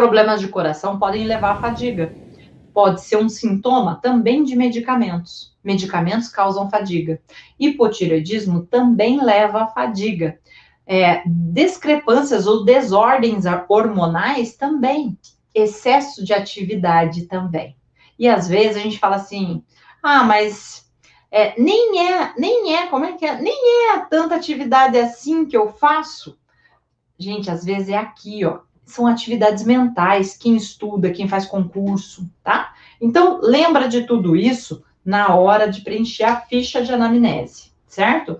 Problemas de coração podem levar à fadiga. Pode ser um sintoma também de medicamentos. Medicamentos causam fadiga. Hipotireoidismo também leva à fadiga. É, discrepâncias ou desordens hormonais também. Excesso de atividade também. E às vezes a gente fala assim: ah, mas é, nem é, nem é, como é que é? Nem é tanta atividade assim que eu faço. Gente, às vezes é aqui, ó. São atividades mentais, quem estuda, quem faz concurso, tá? Então, lembra de tudo isso na hora de preencher a ficha de anamnese, certo?